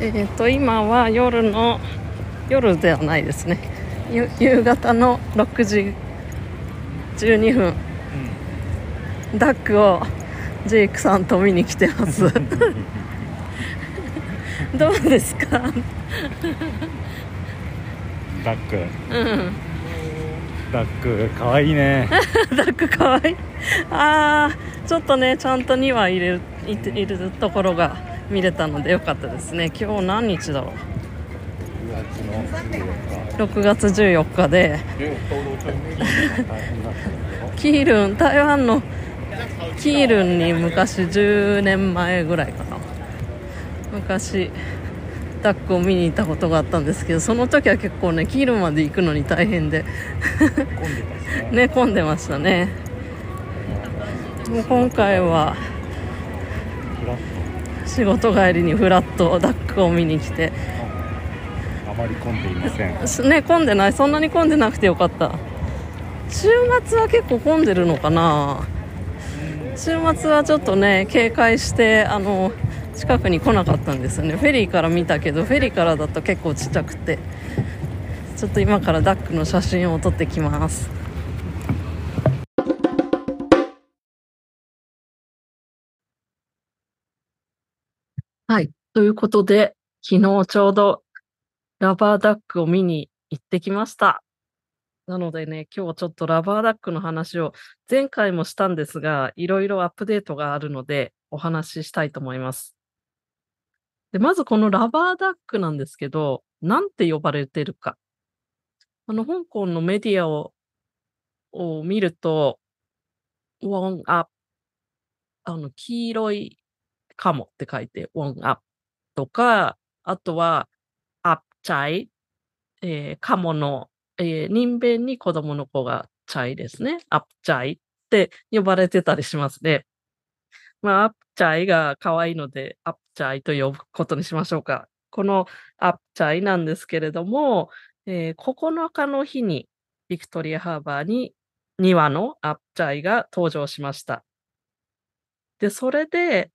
えっ、と今は夜の夜ではないですね。ゆ夕方の6時12分。ダックをジェイクさんと見に来てます。どうですか？ダック。うん。ダックかわいいね。ダックかわい。いあーちょっとねちゃんと2羽いるいているところが見れたのでよかったですね。今日何日だろう？6月14日。で。キールン台湾のキールンに昔10年前ぐらいかな。昔ダックを見に行ったことがあったんですけどその時は結構ねキールンまで行くのに大変で。ね 混んでましたね。もう今回は仕事帰りにフラットダックを見に来て。トあまり混んでいません。すね混んでない。そんなに混んでなくてよかった。週末は結構混んでるのかな。週末はちょっとね警戒してあの近くに来なかったんですよね。フェリーから見たけどフェリーからだと結構ちっちゃくて。ちょっと今からダックの写真を撮ってきますはいということで昨日ちょうどラバーダックを見に行ってきました。なのでね、今日ちょっとラバーダックの話を前回もしたんですが、いろいろアップデートがあるのでお話ししたいと思います。で、まずこのラバーダックなんですけど、なんて呼ばれてるか。あの、香港のメディアをを見ると、ウォンアップ、あの、黄色いカモって書いて、ウォンアップとか、あとは、アップチャイ、えーカモの、えー人偏に子供の子が仔 ですね。アップチャイって呼ばれてたりしますね。まあ、アップチャイが可愛いので、アップチャイと呼ぶことにしましょうか。このアップチャイなんですけれども、えー9日の日にビクトリアハーバーに2羽のアップチャイが登場しました。で、それで、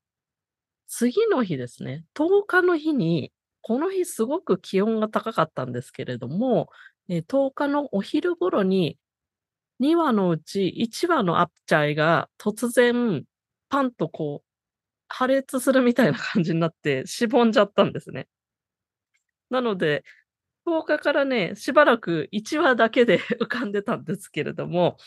次の日ですね、10日の日に、この日すごく気温が高かったんですけれども、えー10日のお昼頃に、2羽のうち1羽のアップチャイが突然、パンとこう、破裂するみたいな感じになって、しぼんじゃったんですね。なので、10日からね、しばらく1羽だけで 浮かんでたんですけれども、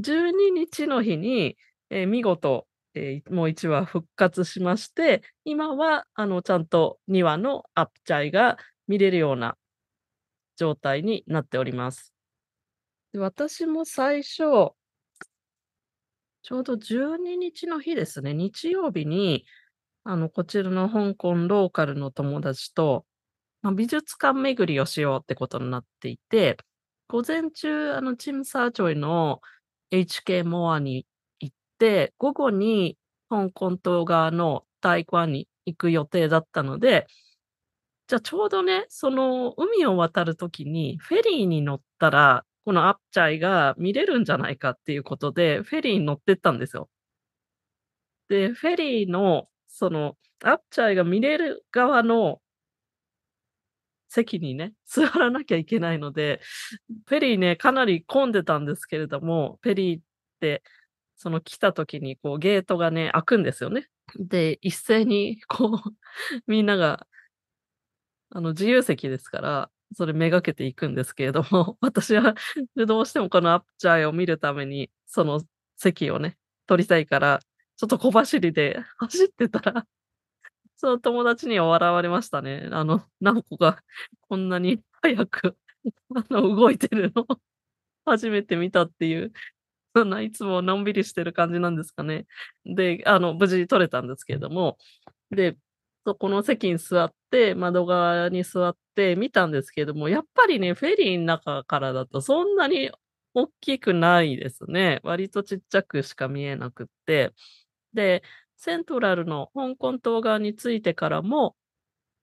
12日の日に、えー見事、えーもう1羽復活しまして、今はあのちゃんと2羽のアップチャイが見れるような状態になっております。で私も最初、ちょうど12日の日ですね、日曜日に、あの、こちらの香港ローカルの友達と、まあ、美術館巡りをしようってことになっていて、午前中、あの、チームサーチョイの HK モアに、で午後に香港島側の大湾に行く予定だったので、じゃあちょうどね、その海を渡るときにフェリーに乗ったら、このアップチャイが見れるんじゃないかっていうことで、フェリーに乗ってったんですよ。で、フェリーの、その、アップチャイが見れる側の席にね、座らなきゃいけないので、フェリーね、かなり混んでたんですけれども、フェリーって、その来た時に、こう、ゲートがね、開くんですよね。で、一斉に、こう、みんなが、あの、自由席ですから、それめがけていくんですけれども、私はどうしてもこのアップチャイを見るために、その席をね、取りたいから、ちょっと小走りで 走ってたら、その友達には笑われましたね。あの、ナオコがこんなに早くあの動いてるの初めて見たっていう、そんないつものんびりしてる感じなんですかね。で、あの、無事取れたんですけれども、で、そこの席に座って、窓側に座って見たんですけれども、やっぱりね、フェリーの中からだとそんなに大きくないですね。割とちっちゃくしか見えなくって。で、セントラルの香港島側に着いてからも、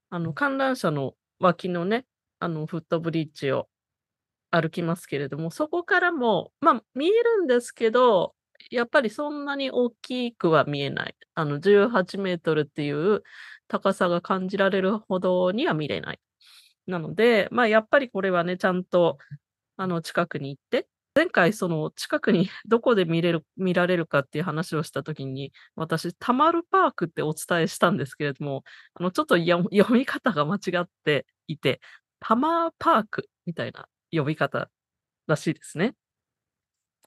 あの、観覧車の脇のね、あの、フットブリッジを歩きますけれども、そこからも、まあ、見えるんですけど、やっぱりそんなに大きくは見えない。あの、18メートルっていう高さが感じられるほどには見れない。なので、まあ、やっぱりこれはね、ちゃんと、あの、近くに行って前回その近くに どこで見れる見られるかっていう話をした時に、私、たまるパークってお伝えしたんですけれども、あの、ちょっと読み 方が間違っていて、たまパークみたいな呼び方らしいですね。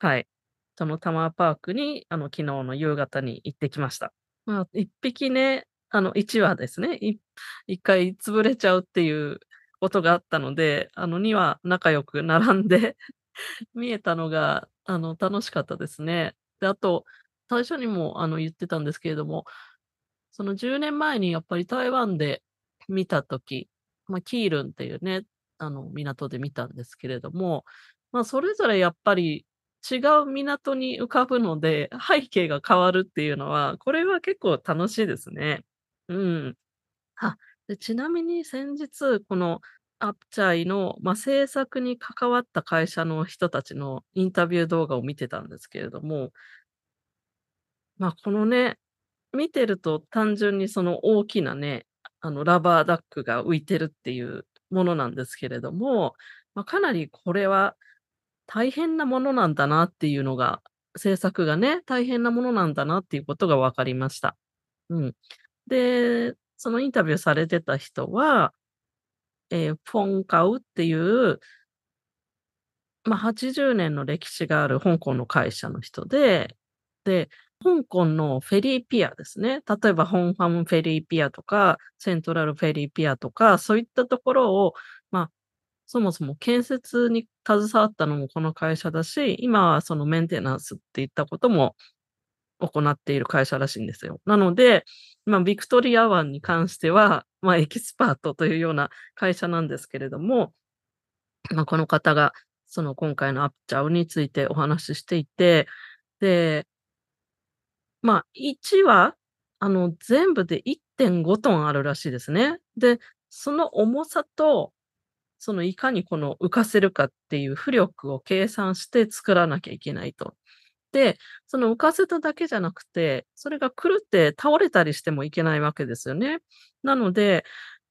はい。そのタマーパークに、あの、昨日の夕方に行ってきました。まあ、1匹ね、あの、1羽ですね、い1回潰れちゃうっていうことがあったので、あの、2羽仲良く並んで 見えたのが、あの、楽しかったですね。で、あと、最初にも、あの、言ってたんですけれども、その10年前にやっぱり台湾で見た時、まあ、キールンっていうね、あの、港で見たんですけれども、まあ、それぞれやっぱり違う港に浮かぶので、背景が変わるっていうのは、これは結構楽しいですね。うん。あ、で、ちなみに先日、このアップチャイの、まあ、制作に関わった会社の人たちのインタビュー動画を見てたんですけれどもまあ、このね、見てると単純にその大きなね、あの、ラバーダックが浮いてるっていうものなんですけれども、まあ、かなりこれは大変なものなんだなっていうのが、制作がね、大変なものなんだなっていうことが分かりました。うん。で、そのインタビューされてた人は、えーフォンカウっていう、まあ、80年の歴史がある香港の会社の人で、で、香港のフェリーピアですね。例えば、ホンファムフェリーピアとか、セントラルフェリーピアとか、そういったところを、まあ、そもそも建設に携わったのもこの会社だし、今はそのメンテナンスっていったことも行っている会社らしいんですよ。なので、まあ、ビクトリア湾に関しては、まあ、エキスパートというような会社なんですけれども、まあ、この方が、その今回のアップチャウについてお話ししていて、で、まあ、1は、あの、全部で1.5トンあるらしいですね。で、その重さと、そのいかにこの浮かせるかっていう浮力を計算して作らなきゃいけないと。で、その浮かせただけじゃなくて、それが狂って倒れたりしてもいけないわけですよね。なので、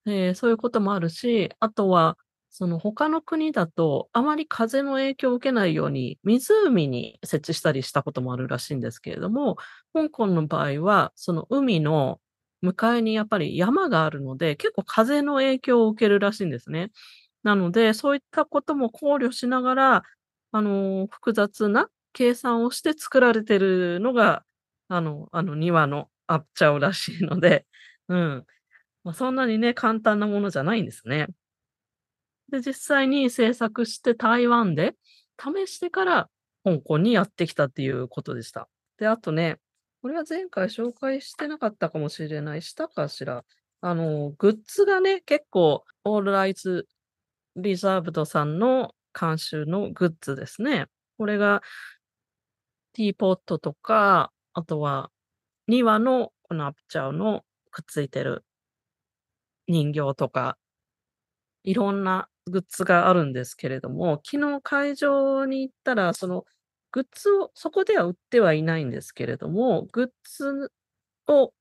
えーそういうこともあるし、あとは、その他の国だと、あまり風の影響を受けないように、湖に設置したりしたこともあるらしいんですけれども、香港の場合は、その海の向かいにやっぱり山があるので、結構風の影響を受けるらしいんですね。なので、そういったことも考慮しながら、あの、複雑な計算をして作られてるのが、あのあの庭のアップチャオらしいので、うん。まあ、そんなにね、簡単なものじゃないんですね。で、実際に制作して台湾で試してから香港にやってきたっていうことでした。で、あとね、これは前回紹介してなかったかもしれない。したかしら。あの、グッズがね、結構、オールライツリザーブドさんの監修のグッズですね。これが、ティーポットとか、あとは、2羽のこのアプチャウのくっついてる人形とか、いろんなグッズがあるんですけれども、昨日会場に行ったら、そのグッズをそこでは売ってはいないんですけれども、グッズを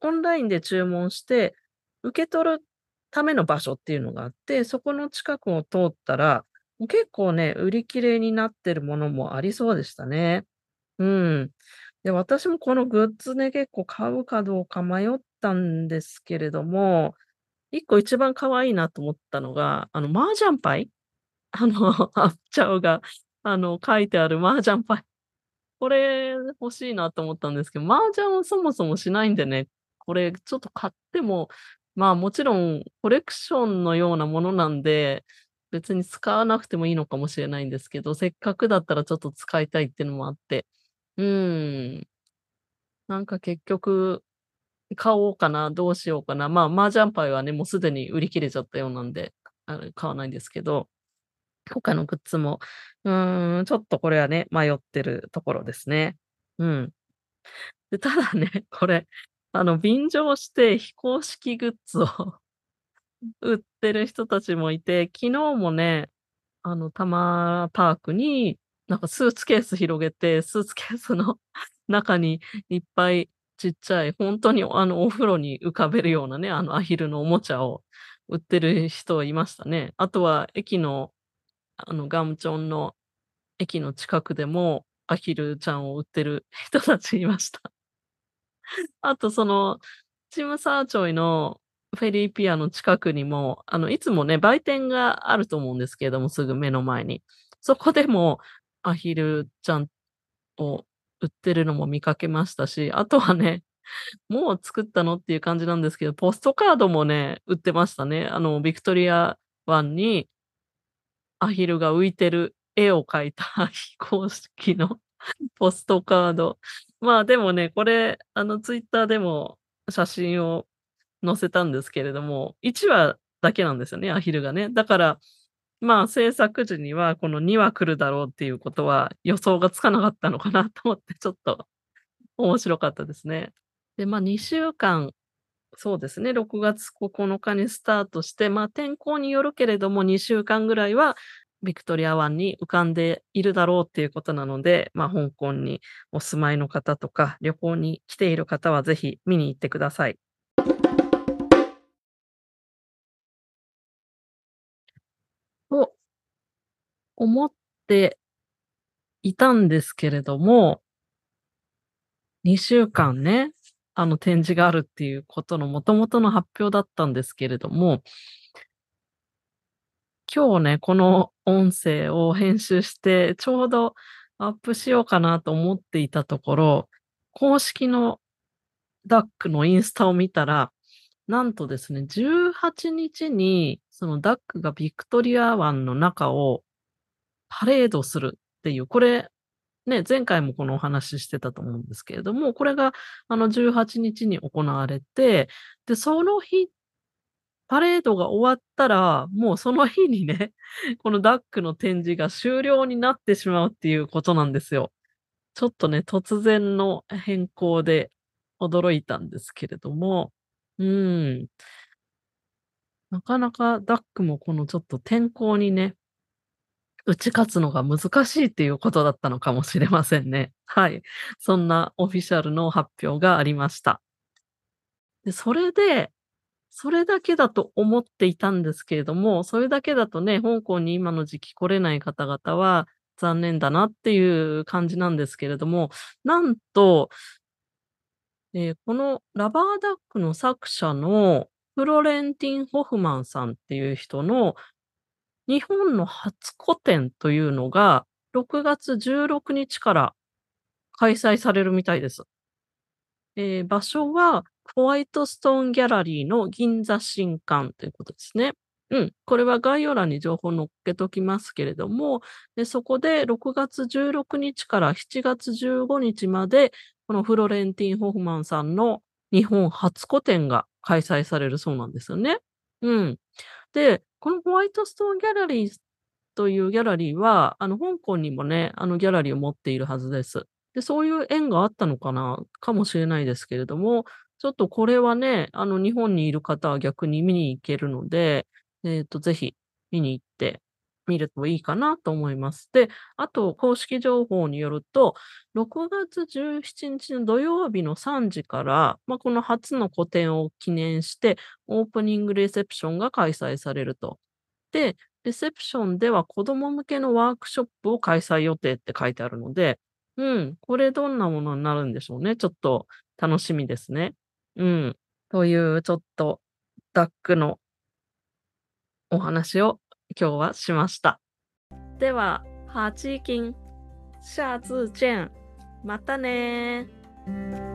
オンラインで注文して受け取るための場所っていうのがあって、そこの近くを通ったら、結構ね、売り切れになってるものもありそうでしたね。うん。で、私もこのグッズね、結構買うかどうか迷ったんですけれども、1個一番可愛いなと思ったのが、あの、麻雀牌？あの、アッチャオが、あの、書いてある麻雀牌。これ欲しいなと思ったんですけど、麻雀をそもそもしないんでね、これちょっと買っても、まあもちろんコレクションのようなものなんで、別に使わなくてもいいのかもしれないんですけど、せっかくだったらちょっと使いたいっていうのもあって、うーん。なんか結局、買おうかな、どうしようかな。まあ、麻雀牌はね、もうすでに売り切れちゃったようなんで、あの、買わないんですけど、他のグッズも、うーん、ちょっとこれはね、迷ってるところですね。うん。で、ただね、これ、あの、便乗して非公式グッズを 売ってる人たちもいて、昨日もね、あの、多摩パークに、なんかスーツケース広げて、スーツケースの 中にいっぱいちっちゃい、本当にあのお風呂に浮かべるようなね、あのアヒルのおもちゃを売ってる人いましたね。あとは駅の、あのガムチョンの駅の近くでもアヒルちゃんを売ってる人たちいました。あとその、チムサーチョイのフェリーピアの近くにも、あの、いつもね、売店があると思うんですけれども、すぐ目の前に。そこでもアヒルちゃんを売ってるのも見かけましたし、あとはね、もう作ったのっていう感じなんですけど、ポストカードもね、売ってましたね。あの、ビクトリア湾にアヒルが浮いてる絵を描いた非公式のポストカード。まあでもね、これ、あの、ツイッターでも写真を載せたんですけれども、1話だけなんですよね、アヒルがね。だから、まあ制作時にはこの2話来るだろうっていうことは予想がつかなかったのかなと思ってちょっと面白かったですね。で、まあ2週間、そうですね、6月9日にスタートして、まあ天候によるけれども2週間ぐらいはビクトリア湾に浮かんでいるだろうっていうことなので、まあ香港にお住まいの方とか旅行に来ている方はぜひ見に行ってください。思っていたんですけれども、2週間ね、あの展示があるっていうことの元々の発表だったんですけれども、今日ね、この音声を編集して、ちょうどアップしようかなと思っていたところ、公式のダックのインスタを見たら、なんとですね、18日に、そのダックがビクトリア湾の中をパレードするっていう、これ、ね、前回もこのお話ししてたと思うんですけれども、これがあの18日に行われて、で、その日、パレードが終わったら、もうその日にね、このダックの展示が終了になってしまうっていうことなんですよ。ちょっとね、突然の変更で驚いたんですけれども、うん。なかなかダックもこのちょっと天候にね打ち勝つのが難しいっていうことだったのかもしれませんね。はい。そんなオフィシャルの発表がありました。で、それで、それだけだと思っていたんですけれども、それだけだとね、香港に今の時期来れない方々は残念だなっていう感じなんですけれども、なんと、えーこのラバーダックの作者のフロレンティン・ホフマンさんっていう人の日本の初個展というのが、6月16日から開催されるみたいです。えー場所は、ホワイトストーンギャラリーの銀座新館ということですね。うん。これは概要欄に情報載っけときますけれども、でそこで6月16日から7月15日まで、このフロレンティン・ホフマンさんの日本初個展が開催されるそうなんですよね。うん。で、このホワイトストーンギャラリーというギャラリーは、あの、香港にもね、あの、ギャラリーを持っているはずです。で、そういう縁があったのかなかもしれないですけれども、ちょっとこれはね、あの、日本にいる方は逆に見に行けるので、えっと、ぜひ見に行ってみるといいかなと思います。で、あと、公式情報によると、6月17日の土曜日の3時から、まあ、この初の個展を記念して、オープニングレセプションが開催されると。で、レセプションでは子供向けのワークショップを開催予定って書いてあるので、うん、これどんなものになるんでしょうね。ちょっと楽しみですね。うん。という、ちょっと、ダックのお話を今日はしました。では、ハチキン、シャツチェン。またねー。